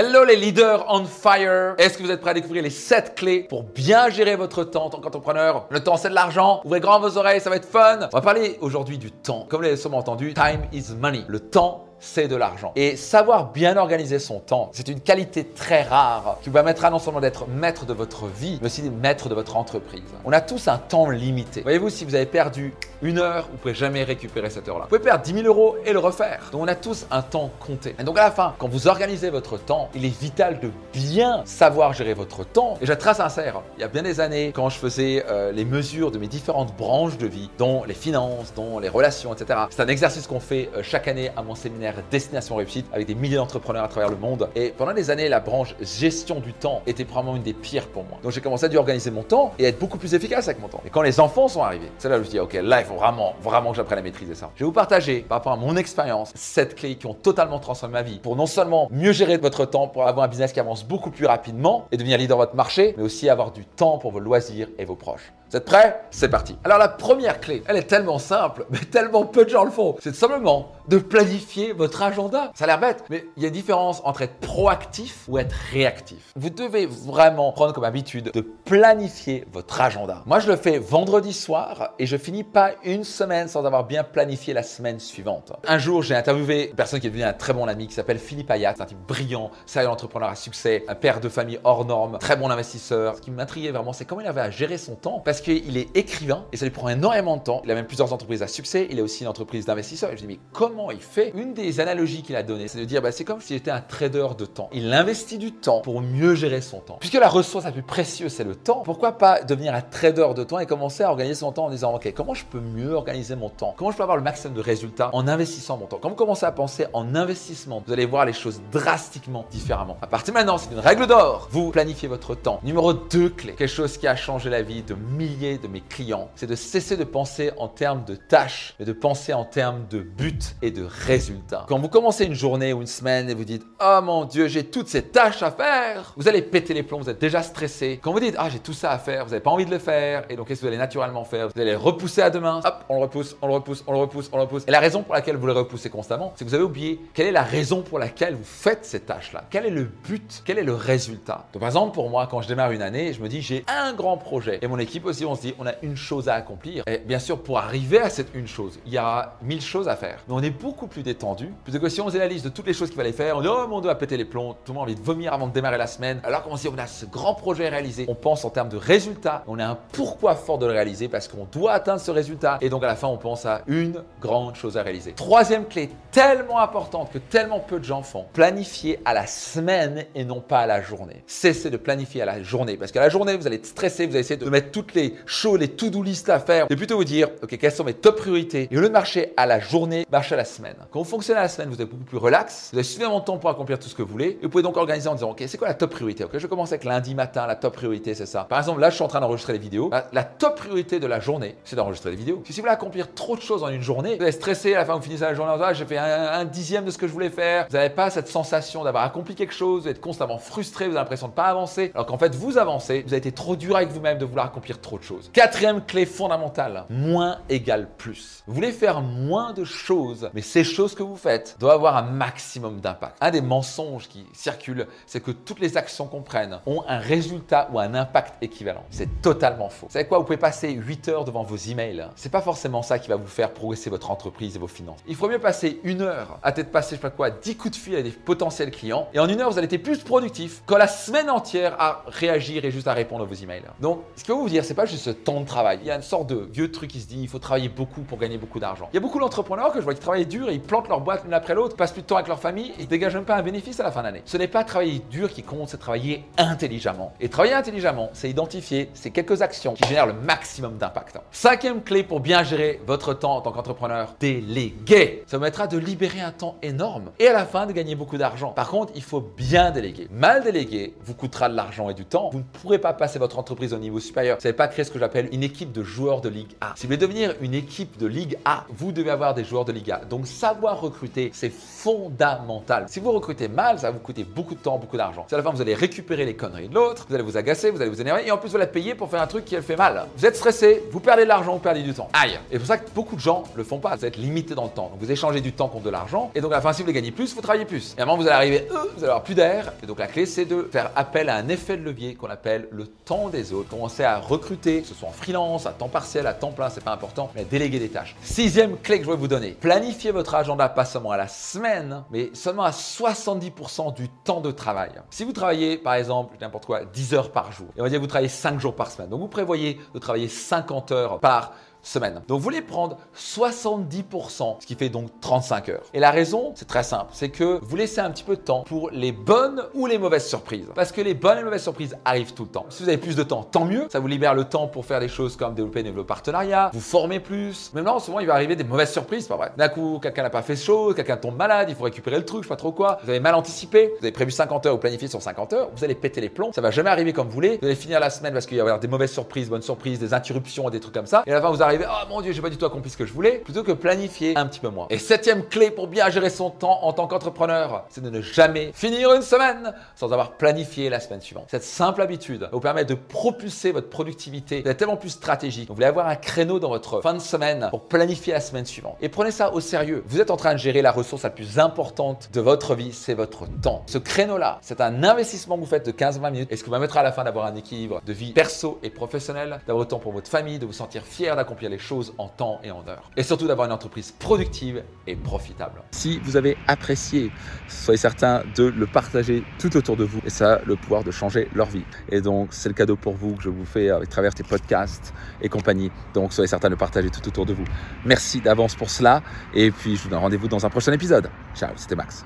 Hello les leaders on fire Est-ce que vous êtes prêts à découvrir les 7 clés pour bien gérer votre temps en tant qu'entrepreneur? Le temps c'est de l'argent, ouvrez grand vos oreilles, ça va être fun On va parler aujourd'hui du temps. Comme vous l'avez sûrement entendu, time is money. Le temps c'est de l'argent. Et savoir bien organiser son temps, c'est une qualité très rare qui vous permettra non seulement d'être maître de votre vie, mais aussi maître de votre entreprise. On a tous un temps limité. Voyez-vous, si vous avez perdu une heure, vous ne pouvez jamais récupérer cette heure-là. Vous pouvez perdre 10 000 euros et le refaire. Donc on a tous un temps compté. Et donc à la fin, quand vous organisez votre temps, il est vital de bien savoir gérer votre temps. Et je très sincère, il y a bien des années, quand je faisais euh, les mesures de mes différentes branches de vie, dont les finances, dont les relations, etc., c'est un exercice qu'on fait euh, chaque année à mon séminaire Destination Réussite avec des milliers d'entrepreneurs à travers le monde. Et pendant des années, la branche gestion du temps était probablement une des pires pour moi. Donc j'ai commencé à dû organiser mon temps et être beaucoup plus efficace avec mon temps. Et quand les enfants sont arrivés, c'est là où je dis, ok, là, il faut vraiment, vraiment que j'apprenne à maîtriser ça. Je vais vous partager par rapport à mon expérience cette clés qui ont totalement transformé ma vie pour non seulement mieux gérer votre temps, pour avoir un business qui avance beaucoup plus rapidement et devenir leader dans votre marché, mais aussi avoir du temps pour vos loisirs et vos proches. Vous êtes prêts? C'est parti. Alors la première clé, elle est tellement simple, mais tellement peu de gens le font. C'est simplement de planifier votre agenda. Ça a l'air bête, mais il y a une différence entre être proactif ou être réactif. Vous devez vraiment prendre comme habitude de planifier votre agenda. Moi, je le fais vendredi soir et je finis pas une semaine sans avoir bien planifié la semaine suivante. Un jour, j'ai interviewé une personne qui est devenue un très bon ami qui s'appelle Philippe Ayat, un type brillant, sérieux entrepreneur à succès, un père de famille hors norme, très bon investisseur. Ce qui m'intriguait vraiment, c'est comment il avait à gérer son temps qu'il est écrivain et ça lui prend énormément de temps. Il a même plusieurs entreprises à succès. Il a aussi une entreprise d'investisseurs. Et je me dis, mais comment il fait? Une des analogies qu'il a données, c'est de dire, bah, c'est comme s'il était un trader de temps. Il investit du temps pour mieux gérer son temps. Puisque la ressource la plus précieuse, c'est le temps, pourquoi pas devenir un trader de temps et commencer à organiser son temps en disant, OK, comment je peux mieux organiser mon temps? Comment je peux avoir le maximum de résultats en investissant mon temps? Vous commencez à penser en investissement, vous allez voir les choses drastiquement différemment. À partir de maintenant, c'est une règle d'or. Vous planifiez votre temps. Numéro 2 clé, quelque chose qui a changé la vie de milliers de mes clients, c'est de cesser de penser en termes de tâches, mais de penser en termes de buts et de résultats. Quand vous commencez une journée ou une semaine et vous dites Oh mon Dieu, j'ai toutes ces tâches à faire, vous allez péter les plombs, vous êtes déjà stressé. Quand vous dites Ah, j'ai tout ça à faire, vous n'avez pas envie de le faire, et donc qu'est-ce que vous allez naturellement faire? Vous allez repousser à demain, hop, on le repousse, on le repousse, on le repousse, on le repousse. Et la raison pour laquelle vous le repoussez constamment, c'est que vous avez oublié quelle est la raison pour laquelle vous faites ces tâches-là. Quel est le but? Quel est le résultat? Donc par exemple, pour moi, quand je démarre une année, je me dis j'ai un grand projet. Et mon équipe aussi, on se dit on a une chose à accomplir. Et bien sûr, pour arriver à cette une chose, il y a mille choses à faire. Mais on est beaucoup plus détendu. Plutôt que si on faisait la liste de toutes les choses qu'il fallait faire, on dit oh mon dieu, à péter les plombs, tout le monde a envie de vomir avant de démarrer la semaine. Alors qu'on se dit on a ce grand projet réalisé, on pense en termes de résultats, on a un pourquoi fort de le réaliser parce qu'on doit atteindre ce résultat. Et donc à la fin, on pense à une grande chose à réaliser. Troisième clé tellement importante que tellement peu de gens font, planifier à la semaine et non pas à la journée. Cessez de planifier à la journée parce qu'à la journée, vous allez être stressé, vous allez essayer de mettre toutes les choses, les to-do list à faire, et plutôt vous dire, ok, quelles sont mes top priorités, et au lieu de marcher à la journée, marchez à la semaine. Quand vous fonctionnez à la semaine, vous êtes beaucoup plus relax, vous avez suffisamment de temps pour accomplir tout ce que vous voulez, vous pouvez donc organiser en disant, ok, c'est quoi la top priorité? Ok, je commence avec lundi matin, la top priorité, c'est ça. Par exemple, là, je suis en train d'enregistrer les vidéos. La, la top priorité de la journée, c'est d'enregistrer les vidéos. Si vous voulez accomplir trop de choses en une journée, vous allez stresser à la fin, vous finissez la journée en disant, ah, j'ai fait un, dixième de ce que je voulais faire. Vous n'avez pas cette sensation d'avoir accompli quelque chose, vous êtes constamment frustré, vous avez l'impression de ne pas avancer, alors qu'en fait, vous avancez, vous avez été trop dur avec vous-même de vouloir accomplir trop de choses. Quatrième clé fondamentale, moins égale plus. Vous voulez faire moins de choses, mais ces choses que vous faites doivent avoir un maximum d'impact. Un des mensonges qui circule, c'est que toutes les actions qu'on prenne ont un résultat ou un impact équivalent. C'est totalement faux. Vous savez quoi? Vous pouvez passer 8 heures devant vos emails. C'est pas forcément ça qui va vous faire progresser votre entreprise et vos finances. Il faut mieux passer une heure à peut-être passer, je sais pas quoi, 10 coups de fil à des potentiels clients. Et en une heure, vous allez être plus productif que la semaine entière à réagir et juste à répondre à vos emails. Donc, ce que je veux vous dire, c'est pas juste ce temps de travail. Il y a une sorte de vieux truc qui se dit, il faut travailler beaucoup pour gagner beaucoup d'argent. Il y a beaucoup d'entrepreneurs que je vois qui travaillent dur et ils plantent leur boîte l'une après l'autre, passent plus de temps avec leur famille et dégagent même pas un bénéfice à la fin d'année. Ce n'est pas travailler dur qui compte, c'est travailler intelligemment. Et travailler intelligemment, c'est identifier ces quelques actions qui génèrent le maximum d'impact. Cinquième clé pour bien gérer votre temps en tant qu'entrepreneur, déléguer. Ça vous mettra de libérer un temps énorme et à la fin de gagner beaucoup d'argent. Par contre, il faut bien déléguer. Mal déléguer vous coûtera de l'argent et du temps. Vous ne pourrez pas passer votre entreprise au niveau supérieur. Vous n'allez pas créer ce que j'appelle une équipe de joueurs de Ligue A. Si vous voulez devenir une équipe de Ligue A, vous devez avoir des joueurs de Ligue A. Donc savoir recruter, c'est fondamental. Si vous recrutez mal, ça va vous coûter beaucoup de temps, beaucoup d'argent. Si à la fin vous allez récupérer les conneries de l'autre, vous allez vous agacer, vous allez vous énerver et en plus vous allez payer pour faire un truc qui elle fait mal. Vous êtes stressé, vous perdez de l'argent, vous perdez du temps. Aïe. Et c'est pour ça que beaucoup de gens le font pas. Vous êtes limité dans le temps. Donc vous échangez du temps contre de l'argent et donc à la fin si vous voulez gagner plus, vous travaillez plus. Et à un moment vous allez arriver, euh, vous allez avoir plus d'air. Et donc la clé c'est de faire appel à un effet de levier qu'on appelle le temps des autres. Commencer à recruter, que ce soit en freelance, à temps partiel, à temps plein, c'est pas important, mais déléguer des tâches. Sixième clé que je vais vous donner, planifiez votre agenda pas seulement à la semaine, mais seulement à 70% du temps de travail. Si vous travaillez par exemple n'importe quoi 10 heures par jour, et on va dire que vous travaillez 5 jours par semaine, donc vous prévoyez de travailler 50 heures par Donc vous voulez prendre 70%, ce qui fait donc 35 heures. Et la raison, c'est très simple, c'est que vous laissez un petit peu de temps pour les bonnes ou les mauvaises surprises. Parce que les bonnes et mauvaises surprises arrivent tout le temps. Si vous avez plus de temps, tant mieux. Ça vous libère le temps pour faire des choses comme développer de nouveaux partenariats, vous former plus. Même là, souvent, il va arriver des mauvaises surprises, pas vrai. D'un coup, quelqu'un n'a pas fait chaud, quelqu'un tombe malade, il faut récupérer le truc, je sais pas trop quoi. Vous avez mal anticipé, vous avez prévu 50 heures ou planifié sur 50 heures, vous allez péter les plombs. Ça va jamais arriver comme vous voulez. Vous allez finir la semaine parce qu'il va y avoir des mauvaises surprises, bonnes surprises, des interruptions, des trucs comme ça. Et à vous arrivez, oh mon dieu, j'ai pas du tout accompli ce que je voulais, plutôt que planifier un petit peu moins. Et septième clé pour bien gérer son temps en tant qu'entrepreneur, c'est de ne jamais finir une semaine sans avoir planifié la semaine suivante. Cette simple habitude vous permettre de propulser votre productivité, d'être tellement plus stratégique. vous voulez avoir un créneau dans votre fin de semaine pour planifier la semaine suivante. Et prenez ça au sérieux. Vous êtes en train de gérer la ressource la plus importante de votre vie, c'est votre temps. Ce créneau-là, c'est un investissement que vous faites de 15-20 minutes et ce qui vous permettra à la fin d'avoir un équilibre de vie perso et professionnelle, d'avoir le temps pour votre famille, de vous sentir fier d'accomplir les choses en temps et en heure. Et surtout d'avoir une entreprise productive et profitable. Si vous avez apprécié, soyez certain de le partager tout autour de vous et ça a le pouvoir de changer leur vie. Et donc c'est le cadeau pour vous que je vous fais à travers tes podcasts et compagnie. Donc soyez certain de le partager tout autour de vous. Merci d'avance pour cela et puis je vous donne rendez-vous dans un prochain épisode. Ciao, c'était Max.